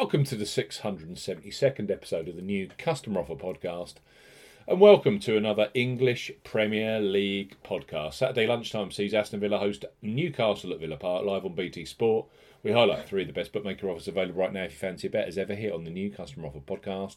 Welcome to the 672nd episode of the new Customer Offer podcast, and welcome to another English Premier League podcast. Saturday lunchtime sees Aston Villa host Newcastle at Villa Park live on BT Sport. We highlight three of the best bookmaker offers available right now if you fancy a bet as ever here on the new Customer Offer podcast.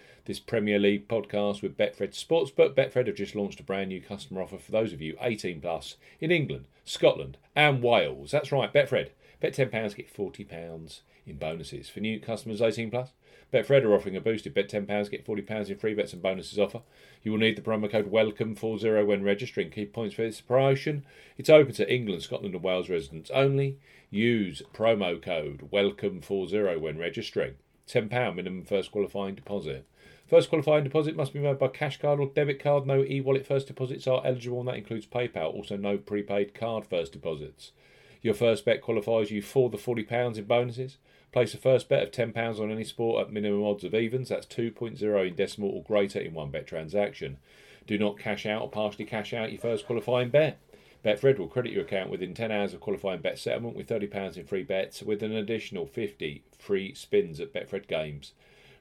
this Premier League podcast with Betfred Sportsbook. Betfred have just launched a brand new customer offer for those of you 18 plus in England, Scotland, and Wales. That's right, Betfred. Bet £10, get £40 in bonuses. For new customers 18 plus, Betfred are offering a boosted bet £10, get £40 in free bets and bonuses offer. You will need the promo code WELCOME40 when registering. Key points for this promotion. It's open to England, Scotland, and Wales residents only. Use promo code WELCOME40 when registering. £10 minimum first qualifying deposit. First qualifying deposit must be made by cash card or debit card. No e wallet first deposits are eligible, and that includes PayPal. Also, no prepaid card first deposits. Your first bet qualifies you for the £40 in bonuses. Place a first bet of £10 on any sport at minimum odds of evens. That's 2.0 in decimal or greater in one bet transaction. Do not cash out or partially cash out your first qualifying bet. Betfred will credit your account within 10 hours of qualifying bet settlement with £30 in free bets with an additional 50 free spins at Betfred games.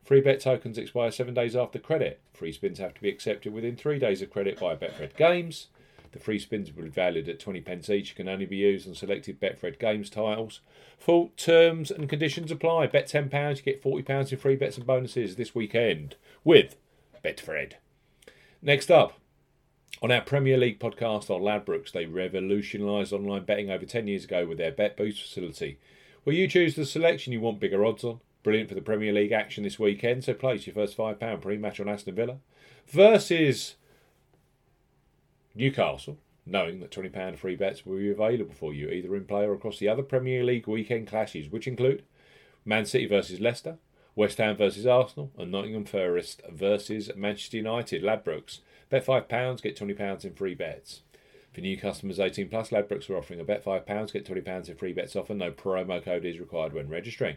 Free bet tokens expire seven days after credit. Free spins have to be accepted within three days of credit by Betfred Games. The free spins will be valued at 20 pence each, and can only be used on selected Betfred Games titles. Full terms and conditions apply. Bet £10, you get £40 in free bets and bonuses this weekend with Betfred. Next up, on our Premier League podcast on Ladbrokes, they revolutionised online betting over 10 years ago with their Bet Boost facility, where you choose the selection you want bigger odds on. Brilliant for the Premier League action this weekend. So place your first £5 pre-match on Aston Villa versus Newcastle, knowing that £20 free bets will be available for you either in play or across the other Premier League weekend clashes, which include Man City versus Leicester, West Ham versus Arsenal, and Nottingham Forest versus Manchester United. Ladbrokes. Bet £5, get £20 in free bets. For new customers 18 plus, Ladbrokes are offering a bet £5, get £20 in free bets offer. No promo code is required when registering.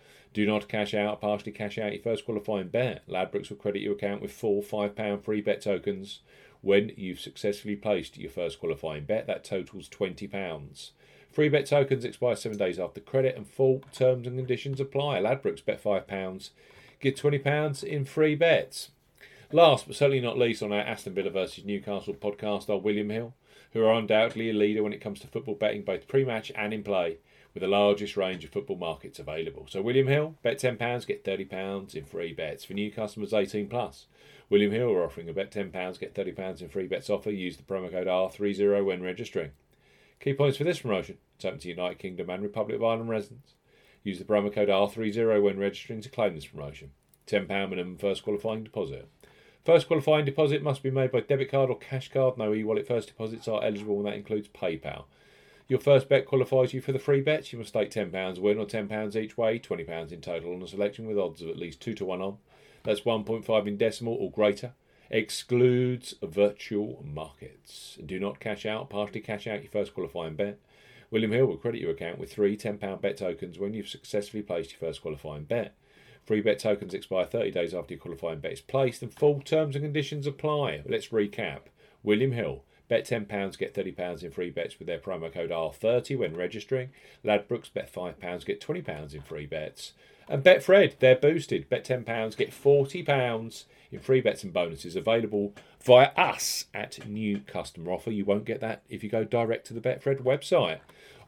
Do not cash out, partially cash out your first qualifying bet. Ladbrokes will credit your account with full £5 free bet tokens when you've successfully placed your first qualifying bet. That totals £20. Free bet tokens expire seven days after credit and full terms and conditions apply. Ladbrokes bet £5, get £20 in free bets. Last but certainly not least on our Aston Villa versus Newcastle podcast are William Hill, who are undoubtedly a leader when it comes to football betting both pre match and in play with the largest range of football markets available. So William Hill, bet £10, get £30 in free bets. For new customers 18 plus, William Hill are offering a bet £10, get £30 in free bets offer. Use the promo code R30 when registering. Key points for this promotion. It's open to United Kingdom and Republic of Ireland residents. Use the promo code R30 when registering to claim this promotion. £10 minimum first qualifying deposit. First qualifying deposit must be made by debit card or cash card. No e wallet first deposits are eligible, and that includes PayPal. Your first bet qualifies you for the free bets. You must stake £10 win or £10 each way, £20 in total on a selection with odds of at least 2 to 1 on. That's 1.5 in decimal or greater. Excludes virtual markets. Do not cash out, partially cash out your first qualifying bet. William Hill will credit your account with three £10 bet tokens when you've successfully placed your first qualifying bet. Free bet tokens expire 30 days after your qualifying bet is placed, and full terms and conditions apply. Let's recap. William Hill Bet £10, get £30 in free bets with their promo code R30 when registering. Ladbrokes, bet £5, get £20 in free bets. And Betfred, they're boosted. Bet £10, get £40 in free bets and bonuses available via us at new customer offer. You won't get that if you go direct to the Betfred website.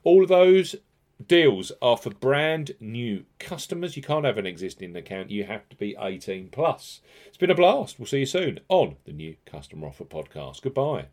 All of those deals are for brand new customers. You can't have an existing account, you have to be 18 plus. It's been a blast. We'll see you soon on the new customer offer podcast. Goodbye.